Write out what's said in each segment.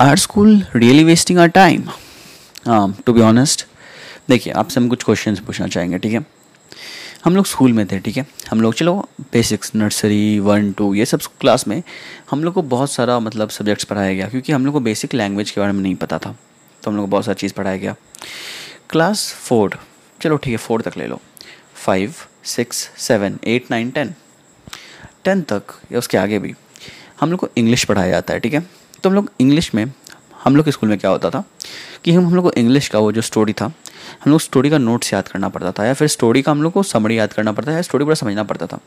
Are school really wasting our time हाँ to be honest देखिए, आपसे हम कुछ क्वेश्चन पूछना चाहेंगे, ठीक है? हम लोग स्कूल में थे, ठीक है? हम लोग, चलो बेसिक्स नर्सरी वन टू ये सब क्लास में हम लोग को बहुत सारा मतलब सब्जेक्ट्स पढ़ाया गया, क्योंकि हम लोग को बेसिक लैंग्वेज के बारे में नहीं पता था। तो हम लोग को बहुत सारी चीज़ पढ़ाया गया। क्लास फोर्थ चलो, ठीक है फोर तक ले लो। Five six seven eight nine ten tenth तक, या उसके आगे भी, हम लोग को इंग्लिश पढ़ाया जाता है, ठीक है? तो हम लोग इंग्लिश में, हम लोग के स्कूल में क्या होता था कि हम हम लोग को इंग्लिश का वो जो स्टोरी था, हम लोग स्टोरी का नोट्स याद करना पड़ता था या फिर स्टोरी का हम लोग को समरी याद करना पड़ता था या स्टोरी पूरा समझना पड़ता था।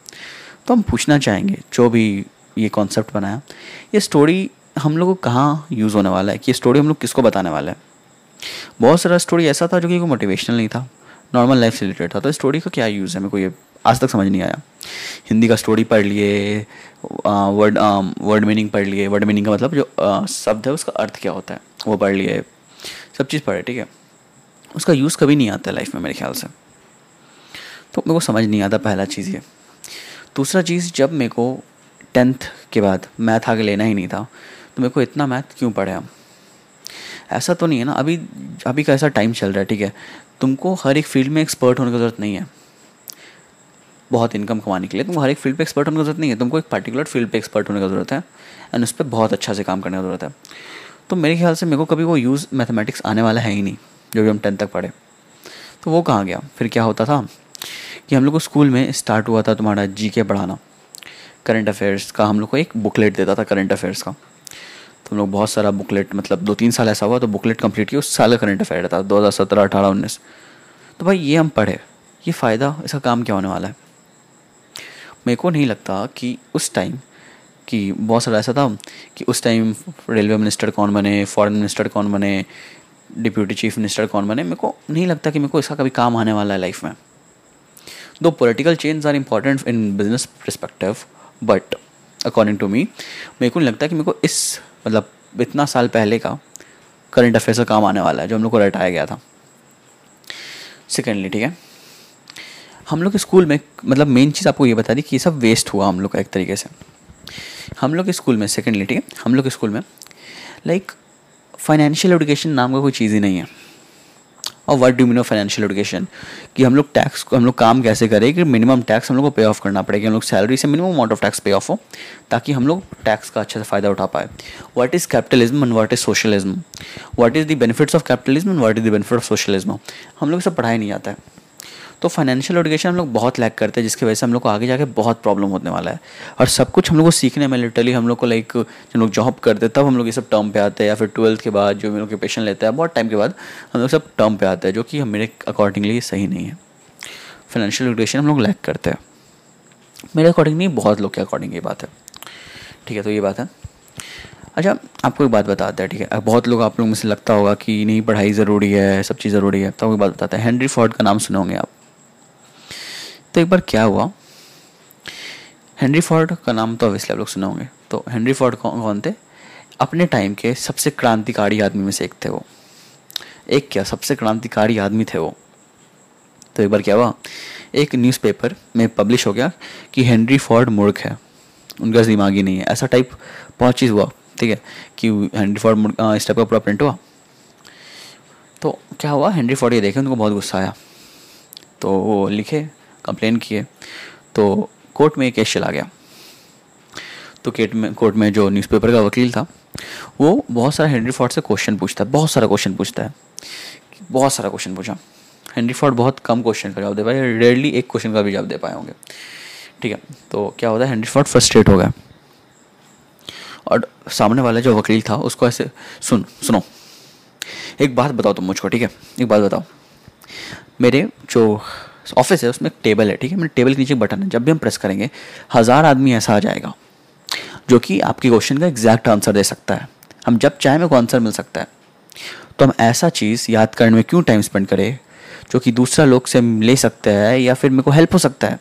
तो हम पूछना चाहेंगे, जो भी ये कॉन्सेप्ट बनाया, ये स्टोरी हम लोग को कहाँ यूज़ होने वाला है, कि ये स्टोरी हम लोग किसको बताने वाला है? बहुत सारा स्टोरी ऐसा था जो कि मोटिवेशनल नहीं था नॉर्मल लाइफ से रिलेटेड था तो स्टोरी का क्या यूज़ है? मेरे को ये आज तक समझ नहीं आया। हिंदी का स्टोरी पढ़ लिए वर्ड वर्ड मीनिंग पढ़ लिए। वर्ड मीनिंग का मतलब जो शब्द है, उसका अर्थ क्या होता है, वो पढ़ लिए। सब चीज़ पढ़े ठीक है? उसका यूज़ कभी नहीं आता लाइफ में मेरे ख्याल से। तो मेरे को समझ नहीं आता पहला चीज़ ये। दूसरा चीज़, जब मेरे को टेंथ के बाद मैथ आगे लेना ही नहीं था तो मेरे को इतना मैथ क्यों पढ़े हम? ऐसा तो नहीं है ना, अभी अभी का ऐसा टाइम चल रहा है, ठीक है? तुमको हर एक फ़ील्ड में एक्सपर्ट होने की ज़रूरत नहीं है। बहुत इनकम कमाने के लिए। तुमको हर एक फ़ील्ड पे एक्सपर्ट होने की ज़रूरत नहीं है। तुमको एक पर्टिकुलर फ़ील्ड पे एक्सपर्ट होने की ज़रूरत है। एंड उस पर बहुत अच्छा से काम करने की ज़रूरत है। तो मेरे ख्याल से मेरे को कभी वो यूज़ मैथमेटिक्स आने वाला है ही नहीं, जो भी हम टेंथ तक पढ़े। तो वो कहाँ गया? फिर क्या होता था कि हम लोग को स्कूल में स्टार्ट हुआ था तुम्हारा जी के पढ़ाना। करंट अफेयर्स का हम लोग को एक बुकलेट देता था करंट अफेयर्स का। तो हम लोग बहुत सारा बुकलेट मतलब दो तीन साल ऐसा हुआ तो बुकलेट कंप्लीट किया, उस साल का करंट अफेयर था, दो हज़ार सत्रह, अठारह, उन्नीस। तो भाई ये हम पढ़े। ये फ़ायदा, इसका काम क्या होने वाला है? मेरे को नहीं लगता कि उस टाइम कि बहुत सारा ऐसा था कि उस टाइम रेलवे मिनिस्टर कौन बने फॉरेन मिनिस्टर कौन बने डिप्यूटी चीफ मिनिस्टर कौन बने, मेरे को नहीं लगता कि मेरे को इसका कभी काम आने वाला है लाइफ में। Though political change are important in business perspective but according to me मेरे को नहीं लगता कि मेरे को इस मतलब इतना साल पहले का करंट अफेयर्स का काम आने वाला है, जो हम लोग को रटाया गया था। सेकेंडली ठीक है? हम लोग स्कूल में मतलब मेन चीज़ आपको ये बता दी कि ये सब वेस्ट हुआ हम लोग का एक तरीके से हम लोग स्कूल में सेकेंडली ठीक है हम लोग स्कूल में लाइक फाइनेंशियल एडुकेशन नाम का कोई चीज़ ही नहीं है और what do mean financial education कि हम लोग टैक्स को हम लोग काम कैसे करें कि मिनिमम टैक्स हम लोग को पे ऑफ़ करना पड़ेगा हम लोग सैलरी से minimum amount of tax pay off हो ताकि हम लोग टैक्स का अच्छे से फ़ायदा उठा पाए what is capitalism and what is socialism what is the benefits of capitalism and what is the benefit of socialism हम लोग सब पढ़ाया नहीं जाता है तो फाइनेंशियल एजुकेशन हम लोग बहुत लैक करते हैं, जिसकी वजह से हम लोग को आगे जाके बहुत प्रॉब्लम होने वाला है। और सब कुछ हम लोग को सीखने में लिटरली हम लोग को लाइक जब लोग जॉब करते हैं, तब हम लोग ये सब टर्म पे आते हैं, या फिर ट्वेल्थ के बाद जो भी ऑक्यूपेशन लेते हैं, बहुत टाइम के बाद हम लोग सब टर्म पे आते हैं, जो कि मेरे अकॉर्डिंगली सही नहीं है। फाइनेंशियल एजुकेशन हम लोग लैक करते हैं। मेरे अकॉर्डिंग नहीं बहुत लोग के अकॉर्डिंग ये बात है। ठीक है तो ये बात है। अच्छा आपको एक बात बताते हैं, ठीक है। बहुत लोग आप लोग में से लगता होगा कि नहीं, पढ़ाई ज़रूरी है, सब चीज़ ज़रूरी है तो एक बात बताते हैं। हेनरी फोर्ड का नाम सुने होंगे आप। तो एक बार क्या हुआ? हेनरी फोर्ड का नाम तो ऑब्वियसली आप लोग सुने होंगे। तो हेनरी फोर्ड कौन थे? अपने टाइम के सबसे क्रांतिकारी आदमी में से एक थे वो। एक क्या? सबसे क्रांतिकारी आदमी थे वो। तो एक बार क्या हुआ? एक न्यूज़पेपर में पब्लिश हो गया कि हेनरी फोर्ड मूर्ख है। उनका दिमाग नहीं है। ऐसा टाइप बहुत चीज़ हुआ, ठीक है? कि हेनरी फोर्ड इस टाइप का पूरा प्रिंट हुआ। तो क्या हुआ? हेनरी फोर्ड ये देखे, उनको बहुत गुस्सा आया। तो वो लिखे कंप्लेन किए तो कोर्ट में केस चला गया। तो केट में कोर्ट में जो न्यूज़पेपर का वकील था, वो बहुत सारा हेनरी फोर्ड से क्वेश्चन पूछता है, बहुत सारा क्वेश्चन पूछता है। बहुत सारा क्वेश्चन पूछा। हेनरी फोर्ड बहुत कम क्वेश्चन का जवाब दे पाए रेयरली एक क्वेश्चन का भी जवाब दे पाए होंगे। ठीक है तो क्या होता है हेनरी फोर्ड फ्रस्ट्रेट हो गया। और सामने वाला जो वकील था, उसको ऐसे, सुन, सुनो। एक बात बताओ तुम मुझको, ठीक है? एक बात बताओ। मेरे जो ऑफ़िस है, उसमें एक टेबल है, ठीक है? मेरे टेबल के नीचे बटन है। जब भी हम प्रेस करेंगे, हज़ार आदमी ऐसा आ जाएगा, जो कि आपके क्वेश्चन का एग्जैक्ट आंसर दे सकता है। हम जब चाहे मेरे को आंसर मिल सकता है। तो हम ऐसा चीज़ याद करने में क्यों टाइम स्पेंड करें, जो कि दूसरा लोग से ले सकता है, या फिर मेरे को हेल्प हो सकता है?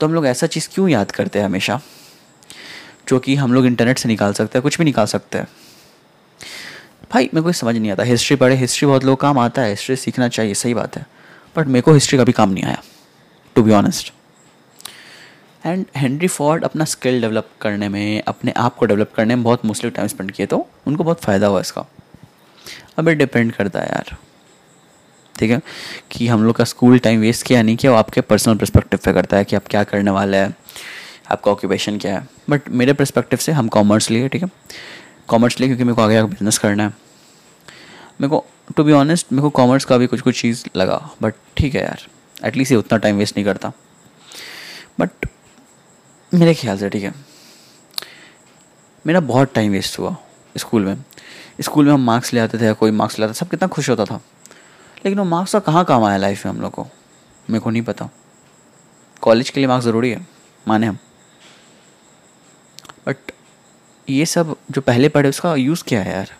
तो हम लोग ऐसा चीज़ क्यों याद करते हैं हमेशा? जो कि हम लोग इंटरनेट से निकाल सकते हैं, कुछ भी निकाल सकते हैं। भाई, मेरे को समझ नहीं आता। हिस्ट्री पढ़े हिस्ट्री बहुत लोग काम आता है। हिस्ट्री सीखना चाहिए, सही बात है। बट मेरे को हिस्ट्री का भी काम नहीं आया to be honest and Henry Ford अपना स्किल डेवलप करने में, अपने आप को डेवलप करने में बहुत मोस्टली टाइम स्पेंड किए तो उनको बहुत फ़ायदा हुआ इसका। अब ये डिपेंड करता है यार। ठीक है? कि हम लोग का स्कूल टाइम वेस्ट किया नहीं किया वो आपके पर्सनल परस्पेक्टिव पे करता है, कि आप क्या करने वाले हैं, आपका ऑक्यूपेशन क्या है। बट मेरे परस्पेक्टिव से हम कॉमर्स लिए, ठीक है? कॉमर्स लिए, क्योंकि मेरे को आगे आगे बिज़नेस करना है। मेरे को टू बी ऑनेस्ट मेरे को कॉमर्स का भी कुछ कुछ चीज़ लगा बट ठीक है यार एटलीस्ट ये उतना टाइम वेस्ट नहीं करता। बट मेरे ख्याल से, ठीक है, मेरा बहुत टाइम वेस्ट हुआ स्कूल में। स्कूल में हम मार्क्स ले आते थे या कोई मार्क्स लाता सब कितना खुश होता था। लेकिन वो मार्क्स का कहाँ काम आया लाइफ में हम लोग को? मेरे को नहीं पता। कॉलेज के लिए मार्क्स ज़रूरी है, माने हम। बट ये सब जो पहले पढ़े, उसका यूज़ क्या है यार?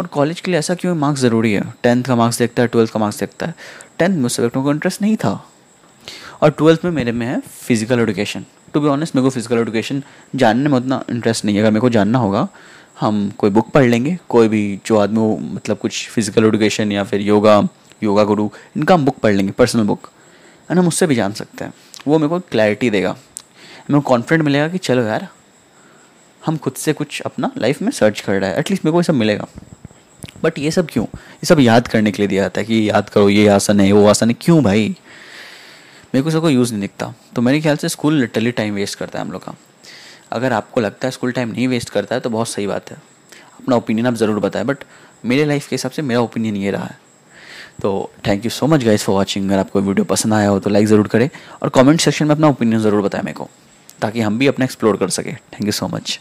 और कॉलेज के लिए ऐसा क्यों मार्क्स ज़रूरी है? टेंथ का मार्क्स देखता है ट्वेल्थ का मार्क्स देखता है। टेंथ में सब्जेक्टों को इंटरेस्ट नहीं था। और ट्वेल्थ में मेरे में है physical education to be honest मेरे को फ़िज़िकल एडुकेशन जानने में उतना इंटरेस्ट नहीं है। अगर मेरे को जानना होगा, हम कोई बुक पढ़ लेंगे। कोई भी जो आदमी वो मतलब कुछ फ़िज़िकल एडुकेशन या फिर योगा योगा गुरु इनका हम बुक पढ़ लेंगे पर्सनल बुक एंड हम उससे भी जान सकते हैं। वो मेरे को क्लैरिटी देगा। मेरे को कॉन्फिडेंट मिलेगा कि चलो यार, हम खुद से कुछ अपना लाइफ में सर्च कर रहा है। एटलीस्ट मेरे को ये सब मिलेगा। बट ये सब क्यों? ये सब याद करने के लिए दिया जाता है कि याद करो, ये आसन है, वो आसन है। क्यों भाई? मेरे को सबको यूज़ नहीं दिखता। तो मेरे ख्याल से स्कूल लिटरली टाइम वेस्ट करता है हम लोग का। अगर आपको लगता है स्कूल टाइम नहीं वेस्ट करता है तो बहुत सही बात है। अपना ओपिनियन आप ज़रूर बताएँ बट मेरे लाइफ के हिसाब से मेरा ओपिनियन ये रहा है। तो thank you so much guys for watching अगर आपको वीडियो पसंद आया हो तो लाइक ज़रूर करें। और कमेंट सेक्शन में अपना ओपिनियन ज़रूर बताएँ मेरे को, ताकि हम भी अपना एक्सप्लोर कर सकें। Thank you so much